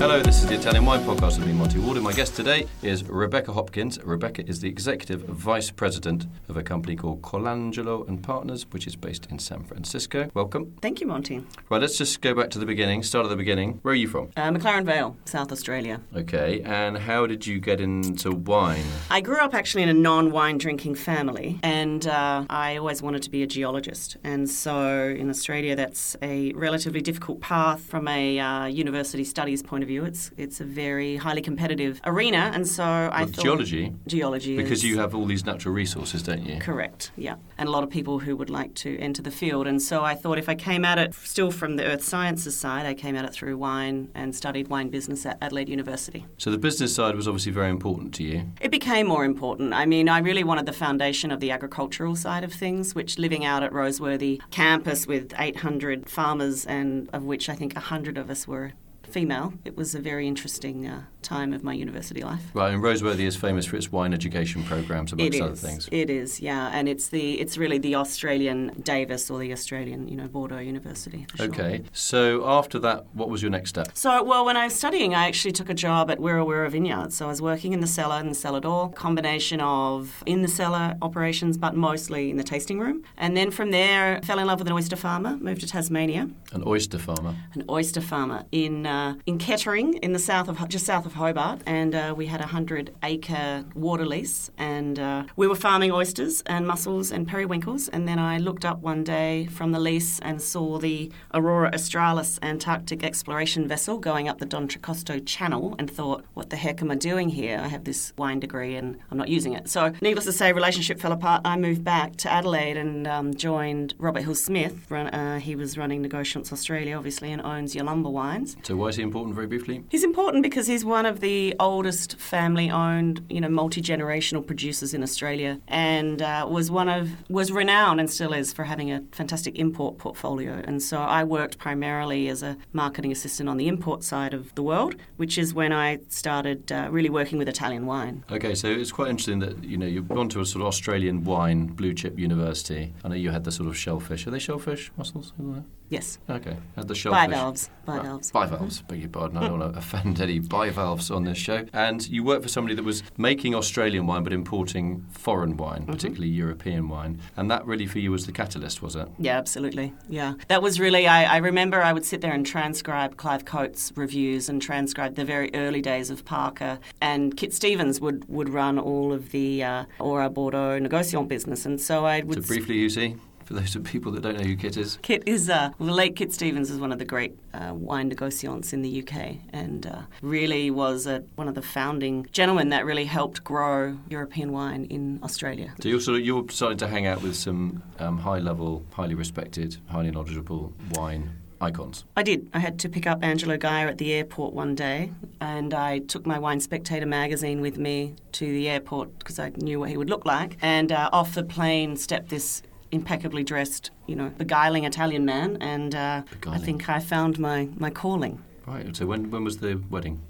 Hello, this is the Italian Wine Podcast with me, Monty Waldin. and My guest today is Rebecca Hopkins. Rebecca is the Executive Vice President of a company called Colangelo and Partners, which is based in San Francisco. Welcome. Thank you, Monty. Right, let's just go back to the beginning, start at the beginning. Where are you from? Uh, McLaren Vale, South Australia. Okay, and how did you get into wine? I grew up actually in a non wine drinking family, and uh, I always wanted to be a geologist. And so in Australia, that's a relatively difficult path from a uh, university studies point of view. It's, it's a very highly competitive arena, and so I With thought. geology? Geology. Because is- you have all these natural resources, don't you? Correct, yeah. And a lot of people who would like to enter the field. And so I thought if I came at it still from the earth sciences side, I came at it through wine and studied wine business at Adelaide University. So the business side was obviously very important to you. It became more important. I mean, I really wanted the foundation of the agricultural side of things, which living out at Roseworthy campus with 800 farmers, and of which I think 100 of us were female, it was a very interesting uh, time of my university life. Right, and Roseworthy is famous for its wine education programs, amongst It other is. things. It is, yeah, and it's the it's really the Australian Davis or the Australian, you know, Bordeaux University. for sure. Okay, so after that, what was your next step? So, well, when I was studying, I actually took a job at Wirra Wirra Vineyard. So I was working in the cellar, and the cellar door, combination of in the cellar operations, but mostly in the tasting room. And then from there, fell in love with an oyster farmer, moved to Tasmania, An oyster farmer. an oyster farmer in uh, in Kettering, in the south of just south of Hobart, and uh, we had a hundred acre water lease, and uh, we were farming oysters and mussels and periwinkles. And then I looked up one day from the lease and saw the Aurora Australis Antarctic exploration vessel going up the D'Entrecasteaux Channel, and thought, "What the heck am I doing here? I have this wine degree and I'm not using it." So, needless to say, relationship fell apart. I moved back to Adelaide and um, joined Robert Hill Smith. Run, uh, he was running Negociants Australia, obviously, and owns Yalumba Wines. So why is he important, very briefly? He's important because he's one of the oldest family-owned, you know, multi-generational producers in Australia, and uh, was one of was renowned and still is for having a fantastic import portfolio. And so I worked primarily as a marketing assistant on the import side of the world, which is when I started uh, really working with Italian wine. Okay, so it's quite interesting that you know you've gone to a sort of Australian wine blue chip university. I know you had the sort of shellfish. Are they shellfish mussels? Yes, Okay, had the shellfish. bivalves, Right, bivalves. Bivalves, beg your pardon. I don't want to offend any bivalves on this show. And you worked for somebody that was making Australian wine but importing foreign wine, Mm-hmm. particularly European wine. And that really for you was the catalyst, was it? Yeah, absolutely. Yeah. That was really, I, I remember I would sit there and transcribe Clive Coates' reviews and transcribe the very early days of Parker. And Kit Stevens would, would run all of the uh, Aura Bordeaux Negociant business. And so I would. So briefly, you see, for those of people that don't know who Kit is. Kit is, uh, well, the late Kit Stevens is one of the great uh, wine negociants in the UK and uh, really was a, one of the founding gentlemen that really helped grow European wine in Australia. So you're sort of you're starting to hang out with some um, high level, highly respected, highly knowledgeable wine icons. I did. I had to pick up Angelo Gaja at the airport one day, and I took my Wine Spectator magazine with me to the airport because I knew what he would look like. And uh, off the plane stepped this impeccably dressed, you know, beguiling Italian man, and uh, I think I found my, my calling. Right. So when when was the wedding?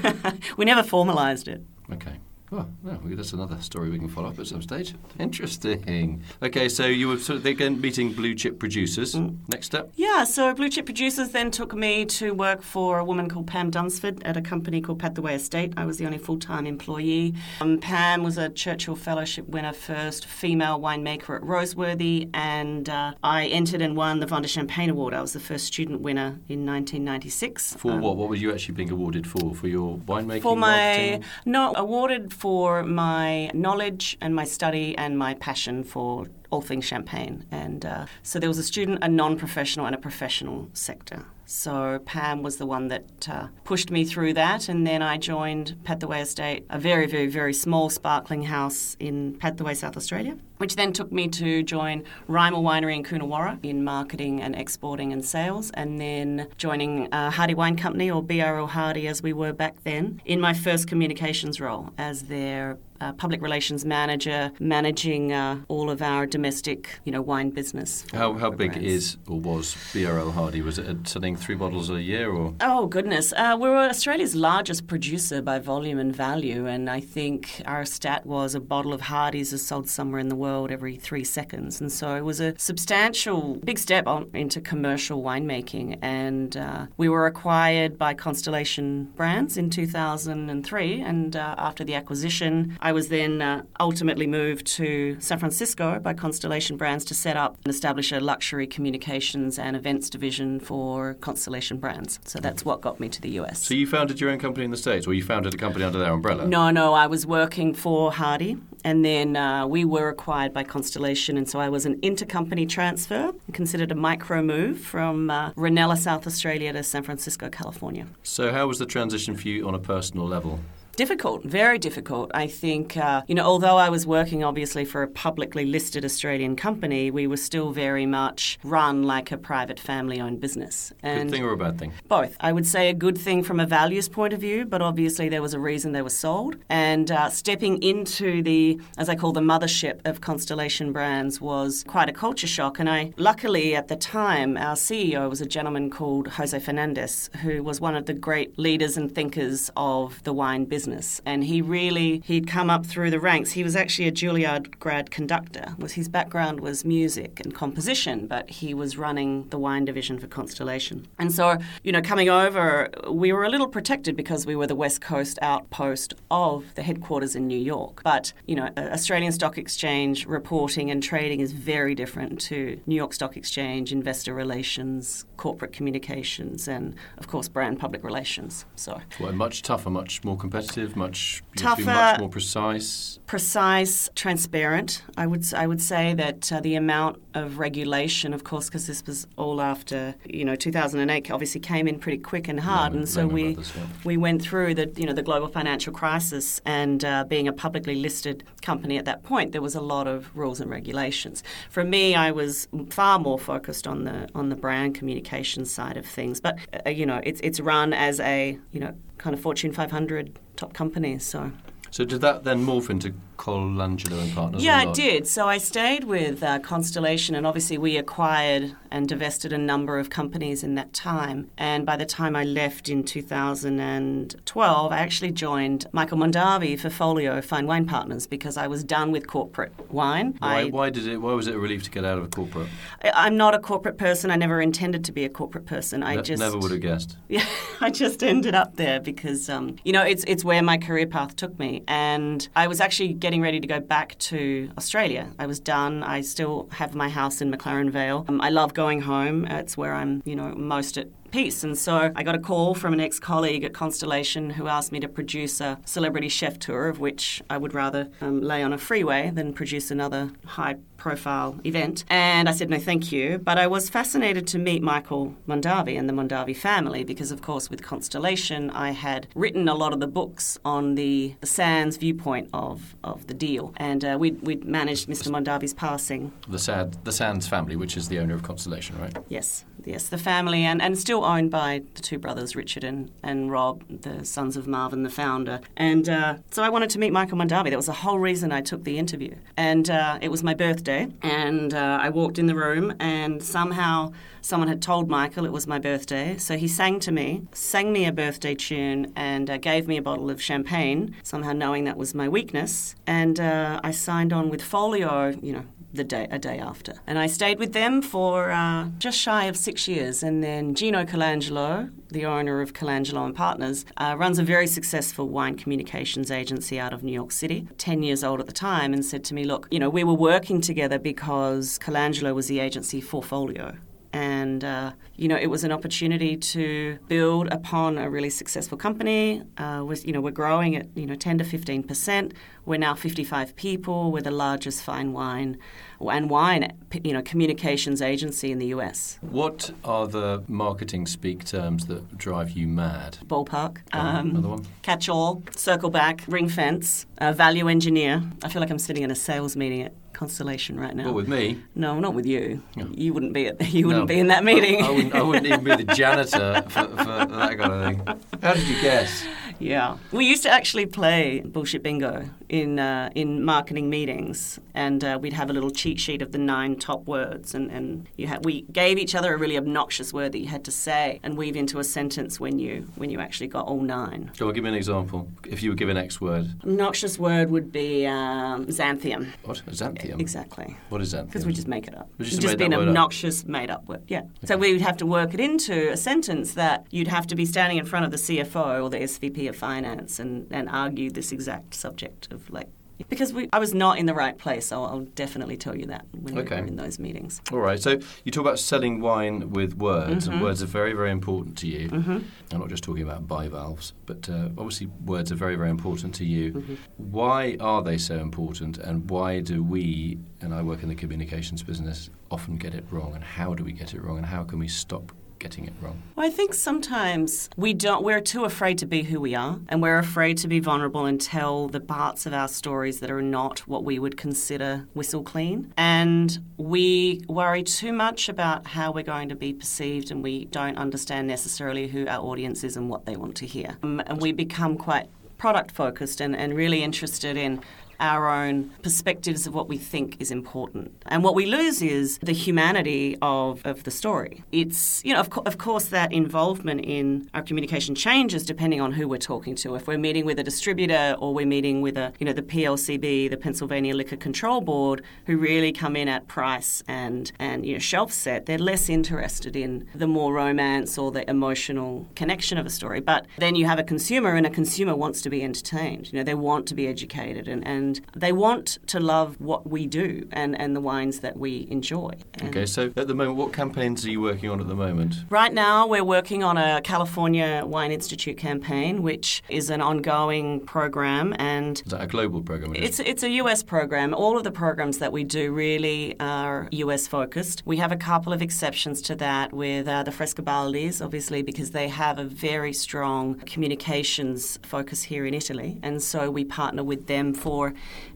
we never formalised it. Okay. Oh, no, well, that's another story we can follow up at some stage. Interesting. Okay, so you were sort of again meeting blue chip producers. Mm. Next step. Yeah, so Blue Chip Producers then took me to work for a woman called Pam Dunsford at a company called Padthaway Estate. I was the only full time employee. Um, Pam was a Churchill Fellowship winner, first female winemaker at Roseworthy, and uh, I entered and won the Vin de Champagne Award. I was the first student winner in 1996. For Um, what? What were you actually being awarded for? For your winemaking? for my marketing? no awarded for my knowledge and my study and my passion for all things champagne. And uh, so there was a student a non-professional and a professional sector so Pam was the one that uh, pushed me through that, and then I joined Padthaway Estate, a very, very, very small sparkling house in Padthaway, South Australia, which then took me to join Rymill Winery in Coonawarra in marketing and exporting and sales, and then joining uh, Hardy Wine Company, or BRL Hardy as we were back then, in my first communications role as their uh, public relations manager, managing uh, all of our domestic, you know, wine business. How, how big brands. is or was BRL Hardy? Was it selling three bottles a year or? Oh, goodness. Uh, we were Australia's largest producer by volume and value, and I think our stat was a bottle of Hardy's is sold somewhere in the world every three seconds. And so it was a substantial, big step on, into commercial winemaking. And uh, we were acquired by Constellation Brands in 2003. And uh, after the acquisition, I was then uh, ultimately moved to San Francisco by Constellation Brands to set up and establish a luxury communications and events division for Constellation Brands. So that's what got me to the US. So you founded your own company in the States or you founded a company under their umbrella? No, no, I was working for Hardy, and then uh, we were acquired by Constellation, and so I was an intercompany transfer, considered a micro move from uh, Reynella, South Australia to San Francisco, California. So how was the transition for you on a personal level? Difficult, very difficult. I think, uh, you know, although I was working obviously for a publicly listed Australian company, we were still very much run like a private family owned business. Good thing or a bad thing? Both. I would say a good thing from a values point of view, but obviously there was a reason they were sold. And uh, stepping into the, as I call the mothership of Constellation Brands, was quite a culture shock. And I, luckily at the time, our CEO was a gentleman called Jose Fernandez, who was one of the great leaders and thinkers of the wine business. And he really, he'd come up through the ranks. He was actually a Juilliard grad conductor. His background was music and composition, but he was running the wine division for Constellation. And so, you know, coming over, we were a little protected because we were the West Coast outpost of the headquarters in New York. But, you know, Australian Stock Exchange reporting and trading is very different to New York Stock Exchange, investor relations, corporate communications, and, of course, brand public relations. So, Well, much tougher, much more competitive, much Tougher. be much more precise. precise, transparent. I would I would say that uh, the amount of regulation, of course, because this was all after you know 2008, obviously came in pretty quick and hard, Lehman- and so we yeah. we went through the you know the global financial crisis, and uh, being a publicly listed company at that point, there was a lot of rules and regulations. For me, I was far more focused on the on the brand communication side of things, but uh, you know it's it's run as a you know kind of Fortune 500 top companies. so. So did that then morph into Colangelo and Partners? Yeah, it did. So I stayed with uh, Constellation, and obviously we acquired and divested a number of companies in that time. And by the time I left in 2012, I actually joined Michael Mondavi for Folio Fine Wine Partners because I was done with corporate wine. Why, I, why did it? Why was it a relief to get out of corporate? I- I'm not a corporate person. I never intended to be a corporate person. I Ne- just never would have guessed. yeah, I just ended up there because um, you know it's it's where my career path took me, and I was actually getting ready to go back to Australia. I was done. I still have my house in McLaren Vale. Um, I love going home. It's where I'm you know most at peace. And so I got a call from an ex colleague at Constellation who asked me to produce a celebrity chef tour, of which I would rather um, lay on a freeway than produce another high profile event. And I said, no, thank you. But I was fascinated to meet Michael Mondavi and the Mondavi family because, of course, with Constellation, I had written a lot of the books on the, the Sands viewpoint of, of the deal. And uh, we'd, we'd managed Mr. Mondavi's passing The Sad, the Sands family, which is the owner of Constellation, right? Yes, yes, the family, and, and still owned by the two brothers, Richard and, and Rob, the sons of Marvin, the founder. And uh, so I wanted to meet Michael Mondavi. That was the whole reason I took the interview. And uh, it was my birthday, and uh, I walked in the room, and somehow someone had told Michael it was my birthday. So he sang to me, sang me a birthday tune, and uh, gave me a bottle of champagne, somehow knowing that was my weakness. And uh, I signed on with Folio, you know, the day a day after. And I stayed with them for uh, just shy of six years. And then Gino Colangelo, the owner of Colangelo and Partners, uh, runs a very successful wine communications agency out of New York City. Ten years old at the time, and said to me, "Look, you know, we were working together because Colangelo was the agency for Folio." and uh, you know it was an opportunity to build upon a really successful company. Uh, was you know we're growing at you know 10 to 15 percent. We're now 55 people. We're the largest fine wine and wine you know communications agency in the U.S. What are the marketing speak terms that drive you mad? Ballpark, on, another one. catch all, circle back, ring fence, uh, value engineer. I feel like I'm sitting in a sales meeting at Constellation right now. Well, with me, no, not with you. No. You wouldn't be at, you wouldn't No. be in that meeting. I, I, wouldn't, I wouldn't even be the janitor for, for that kind of thing. How did you guess? Yeah, we used to actually play bullshit bingo in uh, in marketing meetings, and uh, we'd have a little cheat sheet of the nine top words, and, and you had, we gave each other a really obnoxious word that you had to say and weave into a sentence when you when you actually got all nine. Go on, give me an example. If you were given X word, Obnoxious word would be um, xanthium. what? Xanthium. Exactly. What is xanthium? Because we just make it up. We It's just just made be an that up. obnoxious, made up word. Yeah. So we would have to work it into a sentence that you'd have to be standing in front of the CFO or the SVP of finance and, and argue this exact subject of like. Because we, I was not in the right place, so I'll definitely tell you that when Okay. we were in those meetings. All right. So you talk about selling wine with words, Mm-hmm. and words are very, very important to you. I'm not just talking about bivalves, but uh, obviously words are very, very important to you. Mm-hmm. Why are they so important, and why do we, and I work in the communications business, often get it wrong? And how do we get it wrong? And how can we stop getting it wrong? Well, I think sometimes we don't. We're too afraid to be who we are, and we're afraid to be vulnerable and tell the parts of our stories that are not what we would consider whistle clean. And we worry too much about how we're going to be perceived, and we don't understand necessarily who our audience is and what they want to hear. Um, and we become quite product focused and, and really interested in our own perspectives of what we think is important. And what we lose is the humanity of, of the story. It's, you know, of, co- of course, that involvement in our communication changes depending on who we're talking to. If we're meeting with a distributor or we're meeting with a, you know, the PLCB, the Pennsylvania Liquor Control Board, who really come in at price and, and you know, shelf set, they're less interested in the more romance or the emotional connection of a story. But then you have a consumer, and a consumer wants to be entertained. You know, they want to be educated and, and they want to love what we do and, and the wines that we enjoy. And Okay. So at the moment, what campaigns are you working on at the moment? Right now, we're working on a California Wine Institute campaign, which is an ongoing program, and Is that a global program? it's it's a US program. All of the programs that we do really are US focused. We have a couple of exceptions to that with uh, the Frescobaldis, obviously, because they have a very strong communications focus here in Italy, and so we partner with them for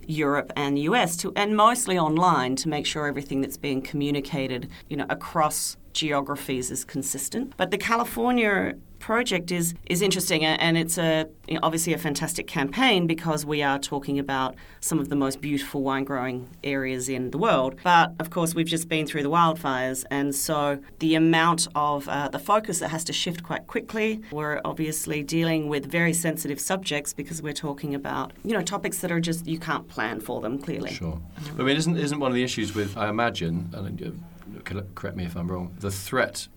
Europe and the US to, and mostly online to make sure everything that's being communicated, you know, across geographies is consistent. But the California project is is interesting and it's a you know, obviously a fantastic campaign because we are talking about some of the most beautiful wine growing areas in the world but of course we've just been through the wildfires and so the amount of uh, the focus that has to shift quite quickly we're obviously dealing with very sensitive subjects because we're talking about you know topics that are just you can't plan for them clearly Sure. I mean, isn't isn't one of the issues with I imagine, and uh, cor- correct me if I'm wrong, the threat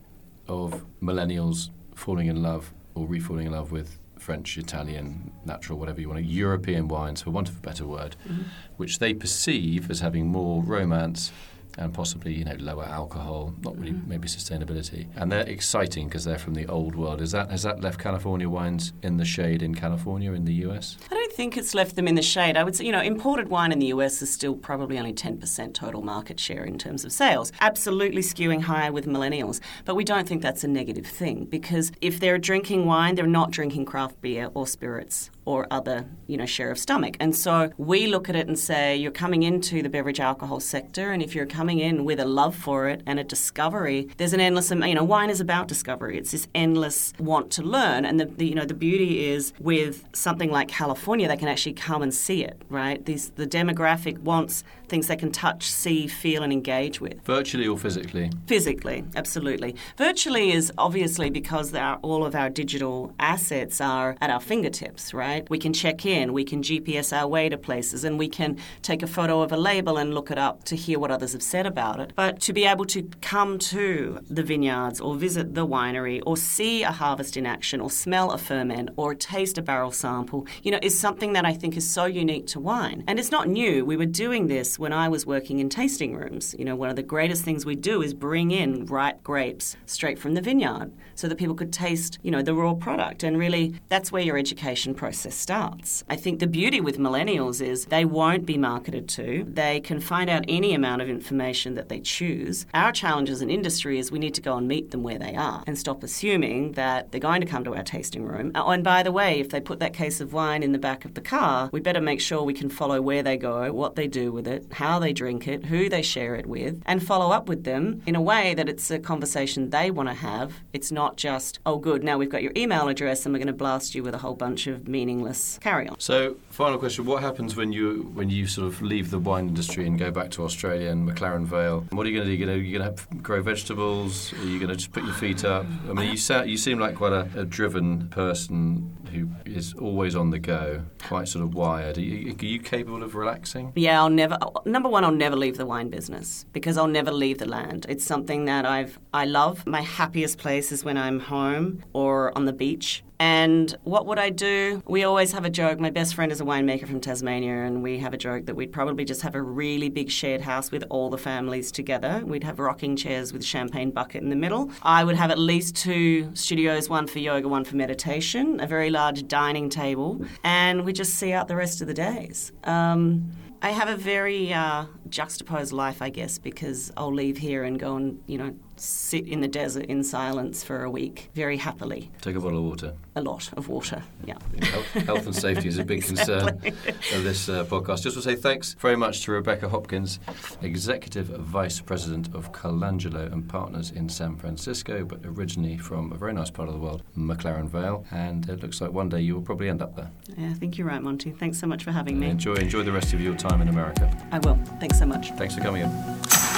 of millennials falling in love or re-falling in love with French, Italian, natural, whatever you want, European wines, for want of a better word, mm-hmm. which they perceive as having more romance and possibly you know lower alcohol, not really mm-hmm. maybe sustainability, and they're exciting because they're from the old world. Is that has that left California wines in the shade in California in the US? I don't think it's left them in the shade. I would say, you know, imported wine in the US is still probably only 10% total market share in terms of sales. Absolutely skewing higher with millennials. But we don't think that's a negative thing because if they're drinking wine, they're not drinking craft beer or spirits or other, you know, share of stomach. And so we look at it and say, you're coming into the beverage alcohol sector, and if you're coming in with a love for it and a discovery, there's an endless, you know, wine is about discovery. It's this endless want to learn. And the, the you know, the beauty is with something like California, they can actually come and see it, right? These, the demographic wants things they can touch, see, feel, and engage with. Virtually or physically? Physically, absolutely. Virtually is obviously because our, all of our digital assets are at our fingertips, right? We can check in, we can GPS our way to places, and we can take a photo of a label and look it up to hear what others have said about it. But to be able to come to the vineyards or visit the winery or see a harvest in action or smell a ferment or taste a barrel sample, you know, is something that I think is so unique to wine. And it's not new. We were doing this when I was working in tasting rooms. You know, one of the greatest things we do is bring in ripe grapes straight from the vineyard so that people could taste, you know, the raw product. And really, that's where your education process starts. I think the beauty with millennials is they won't be marketed to. They can find out any amount of information that they choose. Our challenge as an industry is we need to go and meet them where they are and stop assuming that they're going to come to our tasting room. Oh, and by the way, if they put that case of wine in the back of the car, we better make sure we can follow where they go, what they do with it, how they drink it, who they share it with, and follow up with them in a way that it's a conversation they want to have. It's not just, oh, good, now we've got your email address and we're going to blast you with a whole bunch of meaningless carry on. So, final question: What happens when you when you sort of leave the wine industry and go back to Australia and McLaren Vale? What are you going to do? You're going to, grow vegetables? Are you going to just put your feet up? I mean, you you seem like quite a, a driven person who is always on the go, quite sort of wired. Are you, are you capable of relaxing? Yeah, I'll never. Number one, I'll never leave the wine business because I'll never leave the land. It's something that I've I love. My happiest place is when I'm home or on the beach. And what would I do? We always have a joke. My best friend is a winemaker from Tasmania, and we have a joke that we'd probably just have a really big shared house with all the families together. We'd have rocking chairs with champagne bucket in the middle. I would have at least two studios, one for yoga, one for meditation, a very large dining table, and we just see out the rest of the days. Um, I have a very uh, juxtaposed life, I guess, because I'll leave here and go and, you know, sit in the desert in silence for a week very happily. Take a bottle of water. A lot of water, yeah. Health, health and safety is a big concern of this uh, podcast. Just to say thanks very much to Rebecca Hopkins, Executive Vice President of Colangelo and Partners in San Francisco, but originally from a very nice part of the world, McLaren Vale. And it looks like one day you will probably end up there. Yeah, I think you're right, Monty. Thanks so much for having me. Enjoy, enjoy the rest of your time in America. I will. Thanks so much. Thanks for coming in.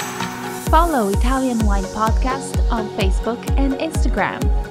Follow Italian Wine Podcast on Facebook and Instagram.